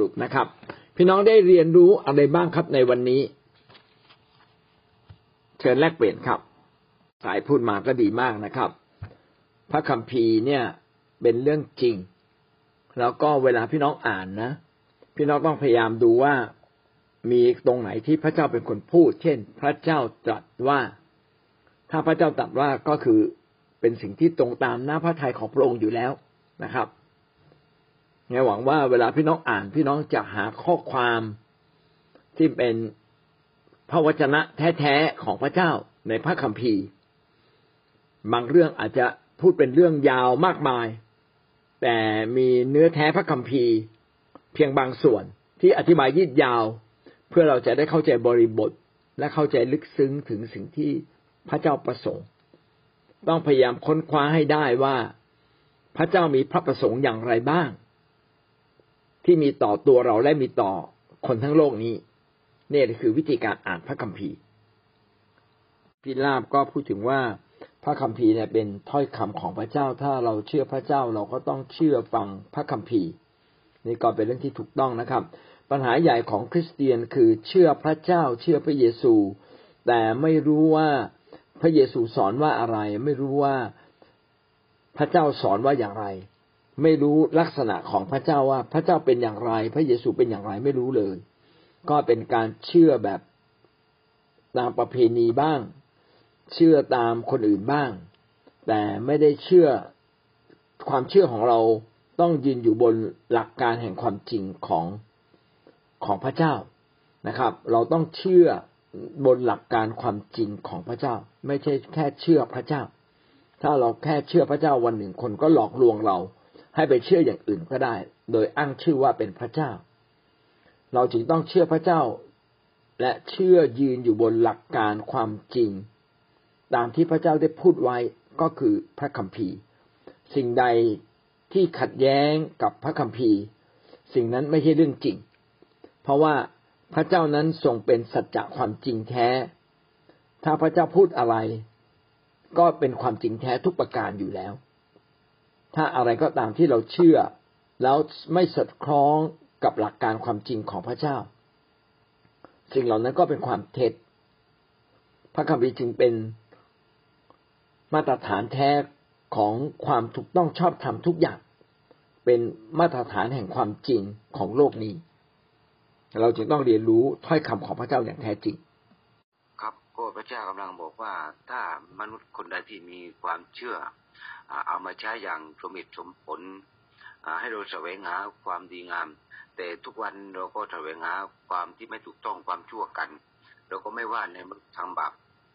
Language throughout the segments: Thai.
รุปนะครับ พี่น้องได้เรียนรู้อะไรบ้างครับในวันนี้ เชิญแลกเปลี่ยนครับ สายพูดมาก็ดีมากนะครับ พระคัมภีร์เนี่ยเป็นเรื่องจริง แล้วก็เวลาพี่น้องอ่านนะ พี่น้องต้องพยายามดูว่ามีตรงไหนที่พระเจ้าเป็นคนพูด เช่น พระเจ้าตรัสว่า ถ้าพระเจ้าตรัสว่าก็คือเป็นสิ่งที่ตรงตามหน้าพระทัยของพระองค์อยู่แล้วนะครับ ไงหวังว่าเวลาพี่น้องอ่านพี่น้องจะหาข้อความที่เป็นพระวจนะแท้ๆของพระเจ้าในพระคัมภีร์ บางเรื่องอาจจะพูดเป็นเรื่องยาวมากมาย แต่มีเนื้อแท้พระคัมภีร์ เพียงบางส่วนที่อธิบายยืดยาว เพื่อเราจะได้เข้าใจบริบทและเข้าใจลึกซึ้งถึงสิ่งที่พระเจ้าประสงค์ ต้องพยายามค้นคว้าให้ได้ว่า พระเจ้ามีพระประสงค์อย่างไรบ้าง ที่มีต่อตัวเราและมีต่อคนทั้งโลกนี้นี่คือวิธีการอ่านพระคัมภีร์พิลาบก็พูดถึงว่าพระคัมภีร์เนี่ยเป็นถ้อยคำของพระเจ้า ถ้าเราเชื่อพระเจ้าเราก็ต้องเชื่อฟังพระคัมภีร์นี่ก็เป็นเรื่องที่ถูกต้องนะครับ ปัญหาใหญ่ของคริสเตียนคือเชื่อพระเจ้า เชื่อพระเยซู แต่ไม่รู้ว่าพระเยซูสอนว่าอะไร ไม่รู้ว่าพระเจ้าสอนว่าอย่างไร ไม่รู้ลักษณะของพระเจ้าว่าพระเจ้าเป็นอย่างไร พระเยซูเป็นอย่างไรไม่รู้เลย ก็เป็นการเชื่อแบบตามประเพณีบ้าง เชื่อตามคนอื่นบ้าง แต่ไม่ได้เชื่อความเชื่อของเราต้องยืนอยู่บนหลักการแห่งความจริงของของพระเจ้านะครับ เราต้องเชื่อบนหลักการความจริงของพระเจ้า ไม่ใช่แค่เชื่อพระเจ้า ถ้าเราแค่เชื่อพระเจ้าวันหนึ่งคนก็หลอกลวงเรา ให้ไปเชื่ออย่างอื่นก็ได้ โดยอ้างชื่อว่าเป็นพระเจ้า เราจึงต้องเชื่อพระเจ้า และเชื่อยืนอยู่บนหลักการความจริง ตามที่พระเจ้าได้พูดไว้ก็คือพระคัมภีร์ สิ่งใดที่ขัดแย้งกับพระคัมภีร์ สิ่งนั้นไม่ใช่เรื่องจริง เพราะว่าพระเจ้านั้นทรงเป็นสัจจะความจริงแท้ ถ้าพระเจ้าพูดอะไร ก็เป็นความจริงแท้ทุกประการอยู่แล้ว ถ้าอะไรก็ตามที่เราเชื่อ แล้วไม่สอดคล้องกับหลักการความจริงของพระเจ้า สิ่งเหล่านั้นก็เป็นความเท็จ พระคัมภีร์จึงเป็นมาตรฐานแท้ของความถูกต้องชอบธรรมทุกอย่าง เป็นมาตรฐานแห่งความจริงของโลกนี้ เราจึงต้องเรียนรู้ถ้อยคำของพระเจ้าอย่างแท้จริง ครับพระเจ้ากำลังบอกว่าถ้ามนุษย์คนใดที่มีความเชื่อ เอามาใช้อย่างสมเหตุสมผลให้เราแสวงหาความดีงาม แต่ทุกวันเราก็แสวงหาความที่ไม่ถูกต้องความชั่วกัน เราก็ไม่ว่าในมนุษย์ทางบาป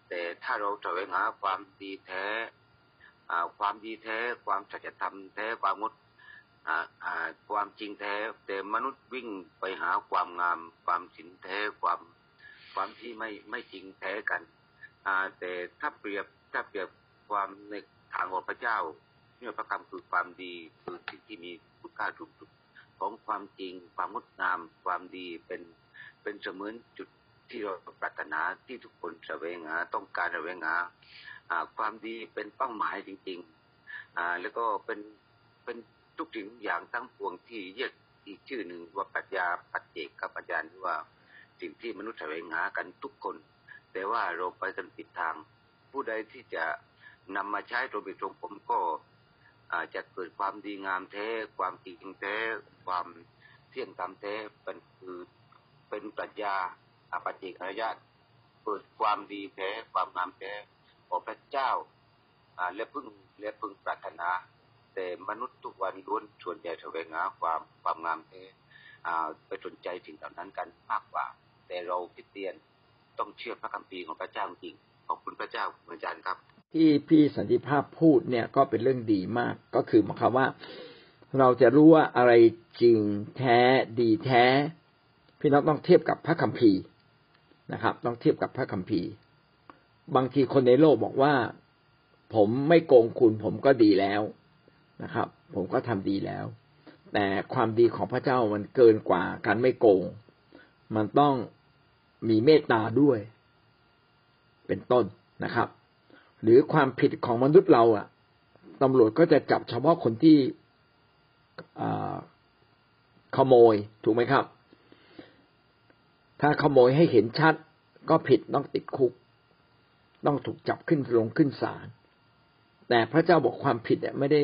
แต่ถ้าเราแสวงหาความดีแท้ความดีแท้ ความสัจธรรมแท้ความงดความจริงแท้ แต่มนุษย์วิ่งไปหาความงาม ความสินแท้ความความที่ไม่ไม่จริงแท้กันแต่ถ้าเปรียบถ้าเปรียบความใน ทางของพระเจ้าเนี่ยพระคำคือความดีคือสิ่งที่มีคุณค่าสูงสุดของความจริง ความงดงามความดีเป็นเป็นเสมือนจุดที่เราปรารถนาที่ทุกคนแสวงหาต้องการแสวงหาความดีเป็นเป้าหมายจริงๆแล้วก็เป็นเป็นทุกสิ่งอย่างทั้งปวงที่เรียกอีกชื่อหนึ่งว่าปัญญาปัจเจกกับปัญญาที่ว่าสิ่งที่มนุษย์แสวงหากันทุกคน แต่ว่าเราไปกันผิดทาง ผู้ใดที่จะ นำมาใช้ตรงไปตรงผมก็อาจจะเกิดความดีงามแท้ ความจริงแท้ ความเที่ยงธรรมแท้เป็นคือเป็นปรัชญาอปจิกอริยะเปิดความดีแท้ความงามแท้ของพระเจ้าและพึ่งและพึ่งปรารถนา แต่มนุษย์ทุกวันล้วนส่วนใหญ่แสวงหาความความงามแท้ไปสนใจสิ่งเหล่านั้นกันมากกว่า แต่เราคิดเตียนต้องเชื่อพระคัมภีร์ของพระเจ้าจริงขอบคุณพระเจ้าเหมือนกันครับ ที่พี่สันติภาพพูดเนี่ยก็เป็นเรื่องดีมาก ก็คือหมายความว่า เราจะรู้ว่าอะไรจริงแท้ดีแท้ พี่น้องต้องเทียบกับพระคัมภีร์นะครับ ต้องเทียบกับพระคัมภีร์ บางทีคนในโลกบอกว่า ผมไม่โกงคุณผมก็ดีแล้วนะครับ ผมก็ทำดีแล้ว แต่ความดีของพระเจ้ามันเกินกว่าการไม่โกง มันต้องมีเมตตาด้วย เป็นต้นนะครับ หรือความผิดของมนุษย์เราอะตำรวจก็จะจับเฉพาะคนที่ขโมยถูกไหมครับ ถ้าขโมยให้เห็นชัด ก็ผิดต้องติดคุก ต้องถูกจับขึ้นลงขึ้นศาลแต่พระเจ้าบอกความผิดเนี่ยไม่ได้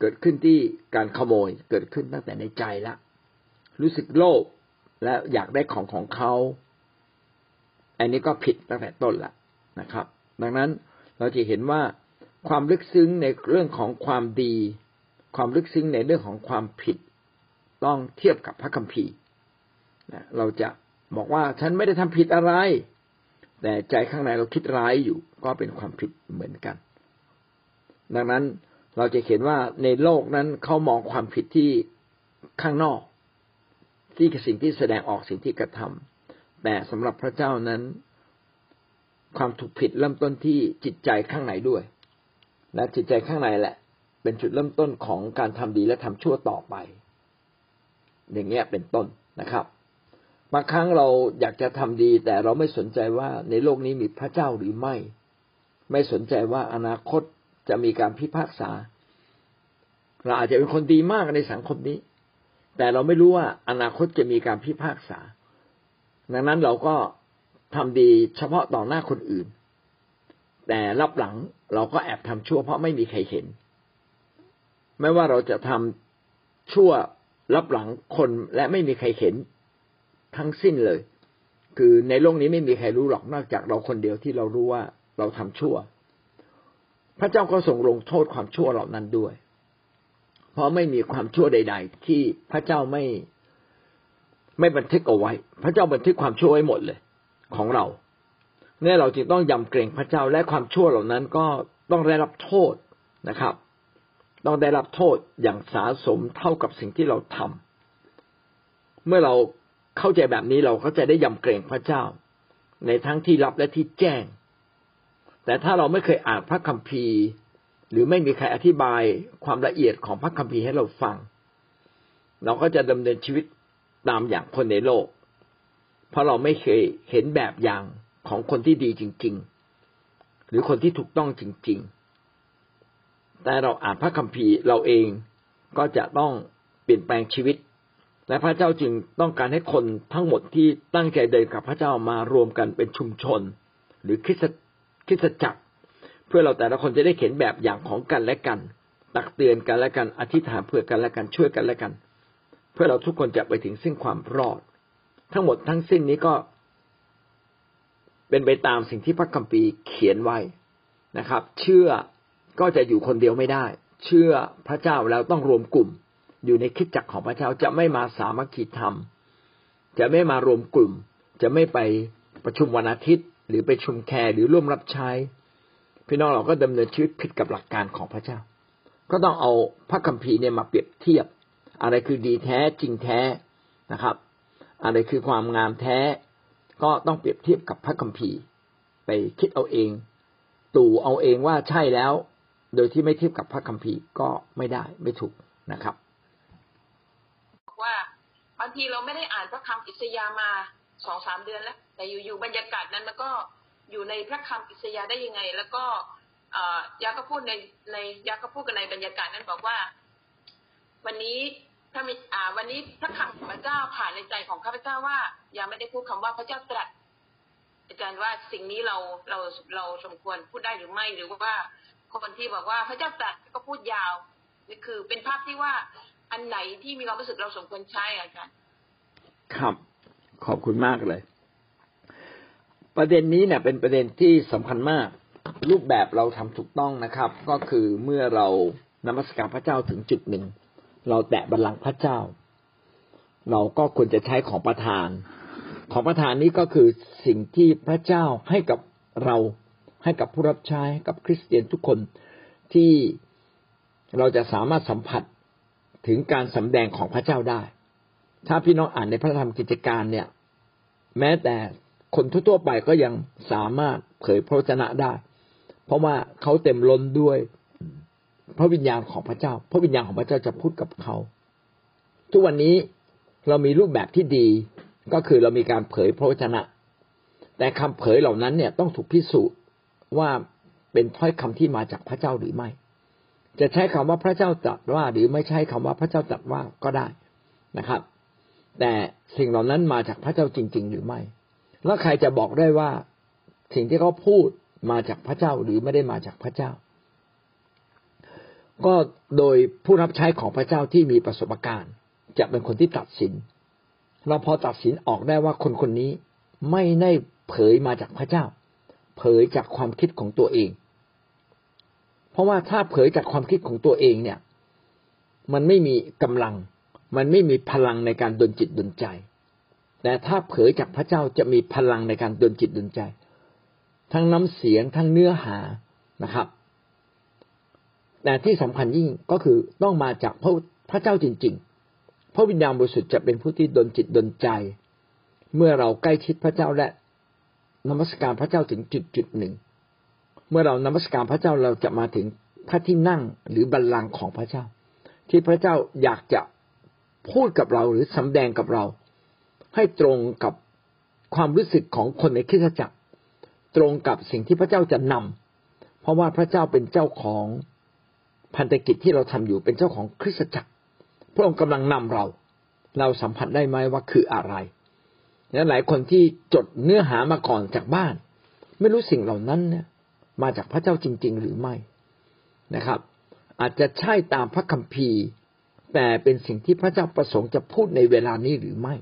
เกิดขึ้นที่การขโมยเกิดขึ้นตั้งแต่ในใจละรู้สึกโลภและอยากได้ของของเขา อันนี้ก็ผิดตั้งแต่ต้นละนะครับ ดังนั้น เราจะเห็นว่าความลึกซึ้งในเรื่องของความดี ความลึกซึ้งในเรื่องของความผิด ต้องเทียบกับพระคัมภีร์เราจะบอกว่าฉันไม่ได้ทำผิดอะไร แต่ใจข้างในเราคิดร้ายอยู่ ก็เป็นความผิดเหมือนกัน ดังนั้นเราจะเห็นว่าในโลกนั้นเขามองความผิดที่ข้างนอก ที่สิ่งที่แสดงออกสิ่งที่กระทำแต่สำหรับพระเจ้านั้น ความถูกผิดเริ่มต้นที่จิตใจข้างในด้วยและจิตใจข้างในแหละ เป็นจุดเริ่มต้นของการทำดีและทำชั่วต่อไป อย่างเงี้ยเป็นต้นนะครับบางครั้งเราอยากจะทำดี แต่เราไม่สนใจว่าในโลกนี้มีพระเจ้าหรือไม่ ไม่สนใจว่าอนาคตจะมีการพิพากษา เราอาจจะเป็นคนดีมากในสังคมนี้ แต่เราไม่รู้ว่าอนาคตจะมีการพิพากษา ดังนั้นเราก็ ทำดีเฉพาะต่อหน้าคนอื่น แต่รับหลังเราก็แอบทำชั่ว เพราะไม่มีใครเห็น ไม่ว่าเราจะทำชั่วรับหลังคนและไม่มีใครเห็นทั้งสิ้นเลย คือในโลกนี้ไม่มีใครรู้หรอกนอกจากเราคนเดียวที่เรารู้ว่าเราทำชั่ว พระเจ้าก็ทรงลงโทษความชั่วเหล่านั้นด้วย เพราะไม่มีความชั่วใด ๆ ที่พระเจ้าไม่ไม่บันทึกเอาไว้ พระเจ้าบันทึกความชั่วไว้หมดเลย ของเราเนี่ยเราจึงต้องยำเกรงพระเจ้าและความชั่วเหล่านั้นก็ต้องได้รับโทษนะครับ ต้องได้รับโทษอย่างสาสมเท่ากับสิ่งที่เราทำเมื่อเราเข้าใจแบบนี้เราก็จะได้ยำเกรงพระเจ้า ในทั้งที่รับและที่แจ้ง แต่ถ้าเราไม่เคยอ่านพระคัมภีร์ หรือไม่มีใครอธิบายความละเอียดของพระคัมภีร์ให้เราฟัง เราก็จะดำเนินชีวิตตามอย่างคนในโลก เพราะเราไม่เคยเห็นแบบอย่างของคนที่ดีจริง ๆ หรือคนที่ถูกต้องจริง ๆ แต่เราอ่านพระคัมภีร์เราเองก็จะต้องเปลี่ยนแปลงชีวิต และพระเจ้าจึงต้องการให้คนทั้งหมดที่ตั้งใจเดินกับพระเจ้ามารวมกันเป็นชุมชน หรือคริสคริสจักร เพื่อเราแต่ละคนจะได้เห็นแบบอย่างของกันและกัน ตักเตือนกันและกันอธิษฐานเพื่อกันและกันช่วยกันและกัน เพื่อเราทุกคนจะไปถึงซึ่งความรอด ทั้งหมดทั้งสิ้นนี้ก็เป็นไปตามสิ่งที่พระคัมภีร์เขียนไว้นะครับ เชื่อก็จะอยู่คนเดียวไม่ได้ เชื่อพระเจ้าแล้วต้องรวมกลุ่ม อยู่ในคิดจักของพระเจ้าจะไม่มาสามัคคีธรรม จะไม่มารวมกลุ่ม จะไม่ไปประชุมวันอาทิตย์ หรือไปชุมแคร์หรือร่วมรับใช้พี่น้องเราก็ดำเนินชีวิตผิดกับหลักการของพระเจ้า ก็ต้องเอาพระคัมภีร์เนี่ยมาเปรียบเทียบ อะไรคือดีแท้จริงแท้นะครับ อะไรคือความงามแท้ ก็ต้องเปรียบเทียบกับพระคัมภีร์ ไปคิดเอาเอง ตู่เอาเองว่าใช่แล้ว โดยที่ไม่เทียบกับพระคัมภีร์ก็ไม่ได้ไม่ถูกนะครับบางทีเราไม่ได้อ่านพระคำอิสยามาสองสามเดือนแล้ว แต่อยู่ๆบรรยากาศนั้นมันก็อยู่ในพระคำอิสยาได้ยังไง แล้วก็ยาก็พูดในในยาก็พูดกันในบรรยากาศนั้นบอกว่า วันนี้ ถ้ามีอ่า วันนี้พระคำพระเจ้าผ่านในใจของข้าพเจ้าว่า ยังไม่ได้พูดคำว่าพระเจ้าตรัส อาจารย์ว่าสิ่งนี้เราเราเราสมควรพูดได้หรือไม่หรือว่าคนที่บอกว่าพระเจ้าตรัสก็พูดยาวนี่คือเป็นภาพที่ว่าอันไหนที่มีความรู้สึกเราสมควรใช้อาจารย์ครับขอบคุณมากเลย ประเด็นนี้เนี่ยเป็นประเด็นที่สำคัญมาก รูปแบบเราทำถูกต้องนะครับ ก็คือเมื่อเรานมัสการพระเจ้าถึงจุดหนึ่ง เราแตะบัลลังก์พระเจ้า เราก็ควรจะใช้ของประทาน ของประทานนี้ก็คือสิ่งที่พระเจ้าให้กับเราให้กับผู้รับใช้กับคริสเตียนทุกคนที่เราจะสามารถสัมผัสถึงการสำแดงของพระเจ้าได้ ถ้าพี่น้องอ่านในพระธรรมกิจการเนี่ย แม้แต่คนทั่วไปก็ยังสามารถเผยพระชนะได้ เพราะว่าเขาเต็มล้นด้วย พระวิญญาณของพระเจ้า พระวิญญาณของพระเจ้าจะพูดกับเขา ทุกวันนี้เรามีรูปแบบที่ดีก็คือเรามีการเผยพระวจนะ แต่คำเผยเหล่านั้นเนี่ยต้องถูกพิสูจน์ว่าเป็นถ้อยคำที่มาจากพระเจ้าหรือไม่ จะใช้คำว่าพระเจ้าตรัสว่า หรือไม่ใช้คำว่าพระเจ้าตรัสว่าก็ได้นะครับ แต่สิ่งเหล่านั้นมาจากพระเจ้าจริง ๆ หรือไม่ แล้วใครจะบอกได้ว่าสิ่งที่เขาพูดมาจากพระเจ้าหรือไม่ได้มาจากพระเจ้า ก็โดยผู้รับใช้ของพระเจ้าที่มีประสบการณ์ จะเป็นคนที่ตัดสิน เราพอตัดสินออกได้ว่าคนคนนี้ไม่ได้เผยมาจากพระเจ้า เผยจากความคิดของตัวเอง เพราะว่าถ้าเผยจากความคิดของตัวเองเนี่ย มันไม่มีกำลัง มันไม่มีพลังในการดลจิตดลใจ แต่ถ้าเผยจากพระเจ้าจะมีพลังในการดลจิตดลใจ ทั้งน้ำเสียงทั้งเนื้อหานะครับ แต่ที่สำคัญยิ่งก็คือต้องมาจากพระพระเจ้าจริง ๆ พระวิญญาณบริสุทธิ์จะเป็นผู้ที่ดลจิตดลใจ เมื่อเราใกล้ชิดพระเจ้าและนมัสการพระเจ้าถึงจุดจุดหนึ่ง เมื่อเรานมัสการพระเจ้าเราจะมาถึงพระที่นั่งหรือบัลลังก์ของพระเจ้า ที่พระเจ้าอยากจะพูดกับเราหรือสำแดงกับเรา ให้ตรงกับความรู้สึกของคนในคริสตจักร ตรงกับสิ่งที่พระเจ้าจะนำเพราะว่าพระเจ้าเป็นเจ้าของ พันธกิจที่เราทำอยู่เป็นเจ้าของคริสตจักร พระองค์กำลังนำเรา เราสัมผัสได้ไหมว่าคืออะไรและหลายคนที่จดเนื้อหามาก่อนจากบ้าน ไม่รู้สิ่งเหล่านั้นเนี่ย มาจากพระเจ้าจริง ๆ หรือไม่นะครับ อาจจะใช่ตามพระคัมภีร์ แต่เป็นสิ่งที่พระเจ้าประสงค์จะพูดในเวลานี้หรือไม่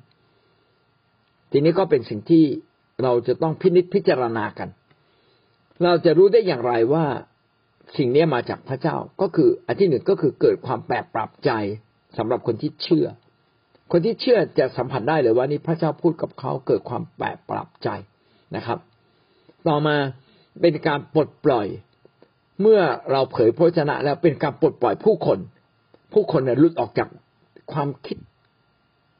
ทีนี้ก็เป็นสิ่งที่เราจะต้องพินิจพิจารณากัน เราจะรู้ได้อย่างไรว่า สิ่งนี้มาจากพระเจ้าก็คืออันที่หนึ่งก็คือเกิดความแปรปรับใจสำหรับคนที่เชื่อ คนที่เชื่อจะสัมผัสได้เลยว่านี่พระเจ้าพูดกับเขาเกิดความแปรปรับใจนะครับ ต่อมาเป็นการปลดปล่อย เมื่อเราเผยพระชนะแล้วเป็นการปลดปล่อยผู้คน ผู้คนเนี่ยหลุดออกจากความคิด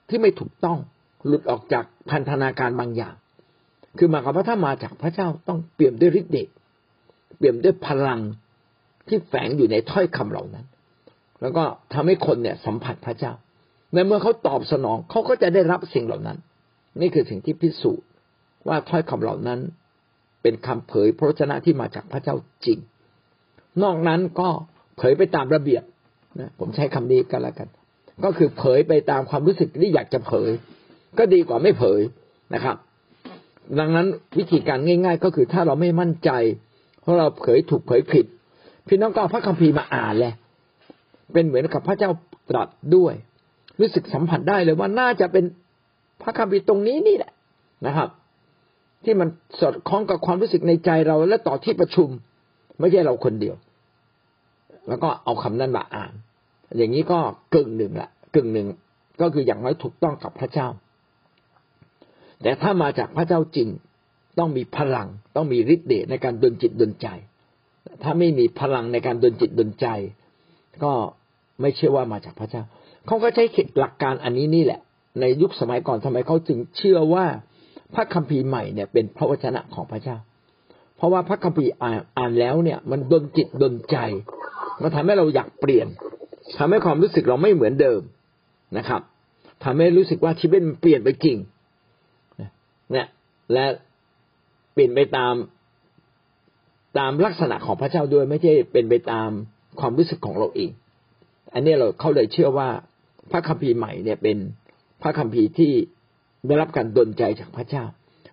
ที่ไม่ถูกต้องหลุดออกจากพันธนาการบางอย่าง คือหมายความว่าถ้ามาจากพระเจ้าต้องเปี่ยมด้วยฤทธิ์เดชเปี่ยมด้วยพลัง ที่แฝงอยู่ในถ้อยคำเหล่านั้น แล้วก็ทำให้คนเนี่ยสัมผัสพระเจ้า ในเมื่อเขาตอบสนองเขาก็จะได้รับสิ่งเหล่านั้น นี่คือสิ่งที่พิสูจน์ว่าถ้อยคำเหล่านั้น เป็นคำเผยพระชนะที่มาจากพระเจ้าจริง นอกนั้นก็เผยไปตามระเบียบนะผมใช้คำนี้กันแล้วกัน ก็คือเผยไปตามความรู้สึกที่อยากจะเผย ก็ดีกว่าไม่เผยนะครับ ดังนั้นวิธีการง่าย ๆ ก็คือถ้าเราไม่มั่นใจเพราะเราเผยถูกเผยผิด พี่น้องก็เอาพระคัมภีร์มาอ่านแหละ เป็นเหมือนกับพระเจ้าตรัสด้วย รู้สึกสัมผัสได้เลยว่าน่าจะเป็นพระคัมภีร์ตรงนี้นี่แหละนะครับ ที่มันสอดคล้องกับความรู้สึกในใจเราและต่อที่ประชุม ไม่ใช่เราคนเดียว แล้วก็เอาคำนั้นมาอ่าน อย่างนี้ก็กึ่งหนึ่งละกึ่งหนึ่งก็คืออย่างน้อยถูกต้องกับพระเจ้า แต่ถ้ามาจากพระเจ้าจริงต้องมีพลัง ต้องมีฤทธิ์เดชในการดลจิตดลใจ ถ้าไม่มีพลังในการดลจิตดลใจ ก็ไม่เชื่อว่ามาจากพระเจ้า เขาก็ใช้หลักการอันนี้นี่แหละ ในยุคสมัยก่อนทำไมเขาจึงเชื่อว่าพระคัมภีร์ใหม่เนี่ยเป็นพระวจนะของพระเจ้า เพราะว่าพระคัมภีร์อ่านแล้วเนี่ย มันดลจิตดลใจ มันทำให้เราอยากเปลี่ยนทำให้ความรู้สึกเราไม่เหมือนเดิมนะครับทำให้รู้สึกว่าชีวิตมันเปลี่ยนไปจริงเนี่ยและเปลี่ยนไปตาม ตามลักษณะของพระเจ้าด้วยไม่ใช่เป็นไปตามความรู้สึกของเราเอง อันนี้เราเขาเลยเชื่อว่าพระคัมภีร์ใหม่เนี่ยเป็นพระคัมภีร์ที่ได้รับการดลใจจากพระเจ้า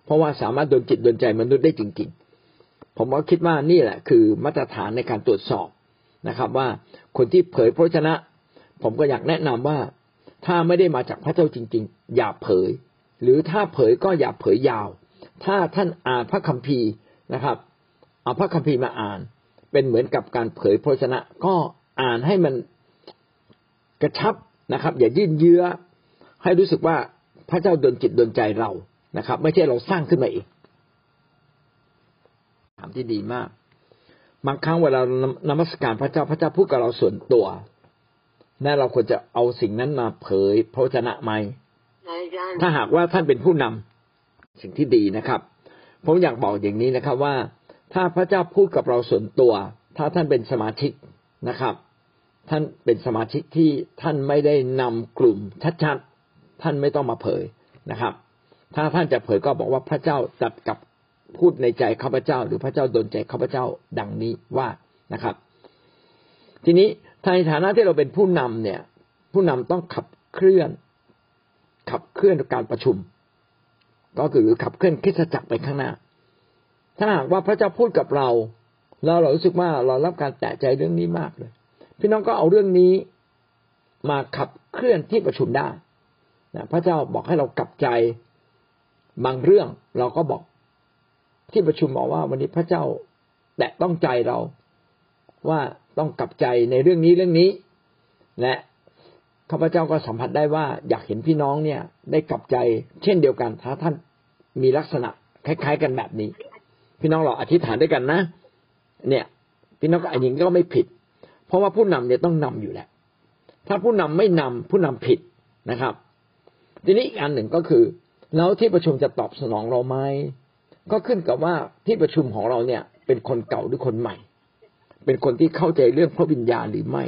เพราะว่าสามารถดลจิตดลใจมนุษย์ได้จริง ๆ ผมก็คิดว่านี่แหละ คือมาตรฐานในการตรวจสอบนะครับ ว่าคนที่เผยพระชนะ ผมก็อยากแนะนำว่าถ้าไม่ได้มาจากพระเจ้าจริง ๆ อย่าเผย หรือถ้าเผยก็อย่าเผยยาว ถ้าท่านอ่านพระคัมภีร์นะครับ เอาพระคัมภีร์มาอ่าน เป็นเหมือนกับการเผยพระชนะ ก็อ่านให้มันกระชับนะครับ อย่ายื่นเยื้อ ให้รู้สึกว่าพระเจ้าดลจิตดลใจเรานะครับ ไม่ใช่เราสร้างขึ้นมาเองถามที่ดีมากบางครั้งเวลานมัสการพระเจ้าพระเจ้าพูดกับเราส่วนตัวนั่นเราควรจะเอาสิ่งนั้นมาเผยพระชนะไหมถ้าหากว่าท่านเป็นผู้นำสิ่งที่ดีนะครับ ผมอยากบอกอย่างนี้นะครับว่า ถ้าพระเจ้าพูดกับเราส่วนตัว ถ้าท่านเป็นสมาชิกนะครับ ท่านเป็นสมาชิกที่ท่านไม่ได้นำกลุ่มชัดๆ ท่านไม่ต้องมาเผยนะครับ ถ้าท่านจะเผยก็บอกว่าพระเจ้าตัดกับพูดในใจข้าพเจ้า หรือพระเจ้าดนใจข้าพเจ้าดังนี้ว่านะครับ ทีนี้ในฐานะที่เราเป็นผู้นำเนี่ย ผู้นำต้องขับเคลื่อน ขับเคลื่อนการประชุม ก็คือขับเคลื่อนคริสตจักรไปข้างหน้า ถ้าหากว่าพระเจ้าพูดกับเราเราเรารู้สึกว่าเรารับการแตะใจเรื่องนี้มากเลย พี่น้องก็เอาเรื่องนี้มาขับเคลื่อนที่ประชุมได้นะพระเจ้าบอกให้เรากลับใจบางเรื่องเราก็บอกที่ประชุมบอกว่าวันนี้พระเจ้าแตะต้องใจเราว่าต้องกลับใจในเรื่องนี้เรื่องนี้ และข้าพเจ้าก็สัมผัสได้ว่าอยากเห็นพี่น้องเนี่ย ได้กลับใจ เช่นเดียวกันถ้าท่านมีลักษณะคล้าย ๆ กันแบบนี้ พี่น้องเราอธิษฐานด้วยกันนะ เนี่ย พี่น้องก็อันนี้ก็ไม่ผิด เพราะว่าผู้นำเนี่ยต้องนำอยู่แหละถ้าผู้นำไม่นำผู้นำผิดนะครับ ทีนี้อีกอันหนึ่งก็คือ แล้วที่ประชุมจะตอบสนองเราไหมก็ขึ้นกับว่าที่ประชุมของเราเนี่ย เป็นคนเก่าหรือคนใหม่ เป็นคนที่เข้าใจเรื่องพระวิญญาณหรือไม่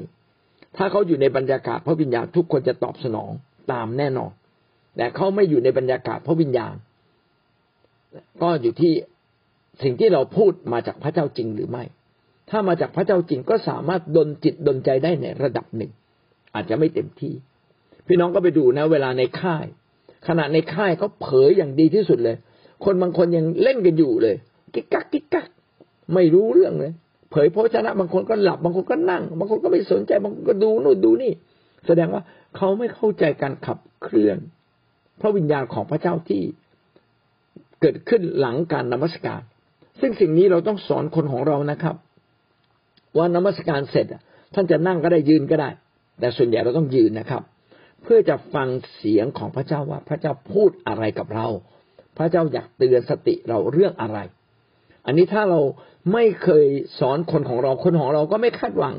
ถ้าเขาอยู่ในบรรยากาศพระวิญญาณทุกคนจะตอบสนองตามแน่นอน แต่เขาไม่อยู่ในบรรยากาศพระวิญญาณ ก็อยู่ที่ สิ่งที่เราพูดมาจากพระเจ้าจริงหรือไม่ ถ้ามาจากพระเจ้าจริงก็สามารถดนจิตดนใจได้ในระดับหนึ่ง อาจจะไม่เต็มที่ พี่น้องก็ไปดูนะ เวลาในค่าย ขณะในค่ายเขาเผยอย่างดีที่สุดเลย คนบางคนยังเล่นกันอยู่เลย กิ๊กกักกิ๊กกักไม่รู้เรื่องเลย เผยพระชนะบางคนก็หลับบางคนก็นั่ง บางคนก็ไม่สนใจบางคนก็ดูนู่นดูนี่ แสดงว่าเขาไม่เข้าใจการขับเคลื่อน พระวิญญาณของพระเจ้าที่เกิดขึ้นหลังการนมัสการ ซึ่งสิ่งนี้เราต้องสอนคนของเรานะครับ ว่านมัสการเสร็จท่านจะนั่งก็ได้ยืนก็ได้ แต่ส่วนใหญ่เราต้องยืนนะครับ เพื่อจะฟังเสียงของพระเจ้าว่าพระเจ้าพูดอะไรกับเรา พระเจ้าอยากเตือนสติเราเรื่องอะไร อันนี้ถ้าเราไม่เคยสอนคนของเราคนของเราก็ไม่คาดหวัง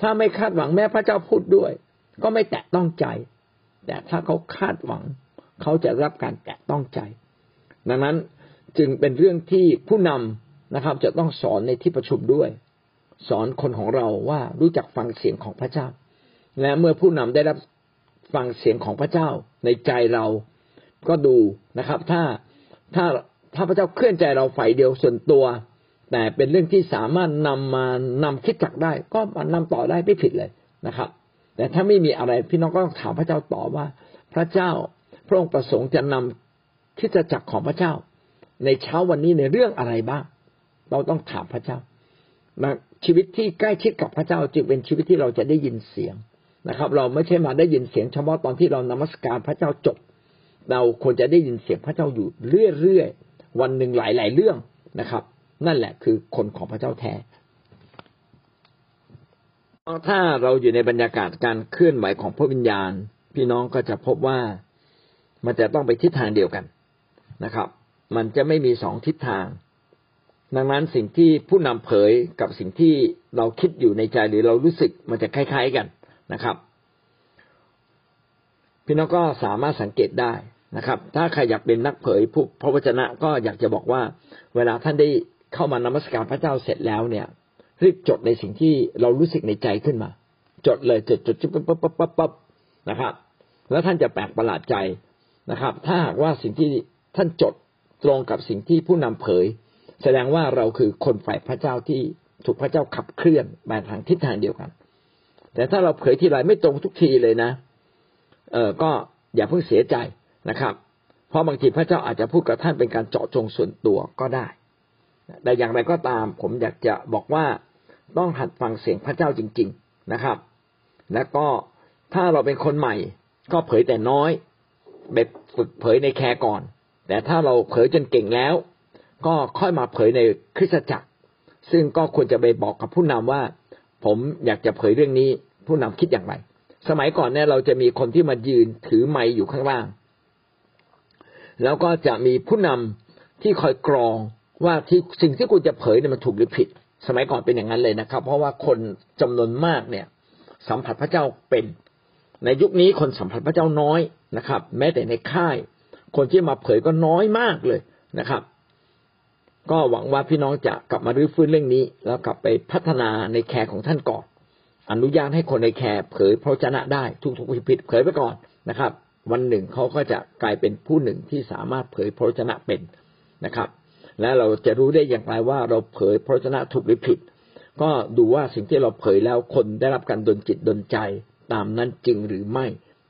ถ้าไม่คาดหวังแม้พระเจ้าพูดด้วย ก็ไม่แตะต้องใจ แต่ถ้าเขาคาดหวัง เขาจะรับการแตะต้องใจ ดังนั้น จึงเป็นเรื่องที่ผู้นำนะครับ จะต้องสอนในที่ประชุมด้วย สอนคนของเราว่ารู้จักฟังเสียงของพระเจ้า และเมื่อผู้นำได้รับฟังเสียงของพระเจ้าในใจเราก็ดูนะครับ ถ้าถ้าถ้าพระเจ้าเคลื่อนใจเราฝ่ายเดียวส่วนตัว แต่เป็นเรื่องที่สามารถนำมานำคิดจักได้ ก็นำต่อได้ไม่ผิดเลยนะครับ แต่ถ้าไม่มีอะไรพี่น้องก็ต้องถามพระเจ้าต่อว่า พระเจ้าพระองค์ประสงค์จะนำคิดจักของพระเจ้า ในเช้าวันนี้ในเรื่องอะไรบ้าง เราต้องถามพระเจ้านะชีวิตที่ใกล้ชิดกับพระเจ้าจึงเป็นชีวิตที่เราจะได้ยินเสียงนะครับ เราไม่ใช่มาได้ยินเสียงเฉพาะตอนที่เรานมัสการพระเจ้าจบ เราควรจะได้ยินเสียงพระเจ้าอยู่เรื่อยๆวันหนึ่งหลาย ๆ เรื่องนะครับ นั่นแหละคือคนของพระเจ้าแท้ถ้าเราอยู่ในบรรยากาศการเคลื่อนไหวของพระวิญญาณ พี่น้องก็จะพบว่ามันจะต้องไปทิศทางเดียวกันนะครับ มันจะไม่มีสองทิศทาง ดังนั้นสิ่งที่ผู้นำเผยกับสิ่งที่เราคิดอยู่ในใจหรือเรารู้สึกมันจะคล้าย ๆกันนะครับ พี่น้องก็สามารถสังเกตได้นะครับ ถ้าใครอยากเป็นนักเผยผู้พระวจนะก็อยากจะบอกว่า เวลาท่านได้เข้ามานมัสการพระเจ้าเสร็จแล้วเนี่ยรีบจดในสิ่งที่เรารู้สึกในใจขึ้นมา จดเลยจดจดปุ๊บปุ๊บปุ๊บปุ๊บนะครับ แล้วท่านจะแปลกประหลาดใจนะครับ ถ้าหากว่าสิ่งที่ท่านจด ตรงกับสิ่งที่ผู้นำเผย แสดงว่าเราคือคนฝ่ายพระเจ้าที่ถูกพระเจ้าขับเคลื่อนไปทางทิศทางเดียวกัน แต่ถ้าเราเผยทีไรไม่ตรงทุกทีเลยนะ เออก็อย่าเพิ่งเสียใจนะครับ เพราะบางทีพระเจ้าอาจจะพูดกับท่านเป็นการเจาะจงส่วนตัวก็ได้ แต่อย่างไรก็ตาม ผมอยากจะบอกว่าต้องหัดฟังเสียงพระเจ้าจริง ๆนะครับ แล้วก็ถ้าเราเป็นคนใหม่ ก็เผยแต่น้อยแบบฝึกเผยในแคร์ก่อน แต่ถ้าเราเผยจนเก่งแล้ว ก็ค่อยมาเผยในคริสตจักร ซึ่งก็ควรจะไปบอกกับผู้นำว่า ผมอยากจะเผยเรื่องนี้ ผู้นำคิดอย่างไร สมัยก่อนเนี่ยเราจะมีคนที่มายืนถือไม้อยู่ข้างล่าง แล้วก็จะมีผู้นำที่คอยกรองว่าที่สิ่งที่คุณจะเผยเนี่ยมันถูกหรือผิด สมัยก่อนเป็นอย่างนั้นเลยนะครับ เพราะว่าคนจำนวนมากเนี่ย สัมผัสพระเจ้าเป็น ในยุคนี้คนสัมผัสพระเจ้าน้อยนะครับ แม้แต่ในค่าย คนที่มาเผยก็น้อยมากเลยนะครับ ก็หวังว่าพี่น้องจะกลับมารื้อฟื้นเรื่องนี้ แล้วกลับไปพัฒนาในแคร์ของท่านก่อนอนุญาตให้คนในแคร์เผยพระชนะได้ทุกๆผิดเผยไปก่อนนะครับ วันหนึ่งเขาก็จะกลายเป็นผู้หนึ่งที่สามารถเผยพระชนะเป็นนะครับ และเราจะรู้ได้อย่างไรว่าเราเผยพระชนะถูกหรือผิด ก็ดูว่าสิ่งที่เราเผยแล้วคนได้รับการดลจิตดลใจตามนั้นจริงหรือไม่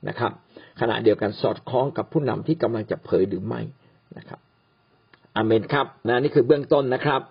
นะครับ ขณะเดียวกันสอดคล้องกับผู้นำที่กำลังจะเผยหรือไม่นะครับอเมนครับนะนี่คือเบื้องต้นนะครับ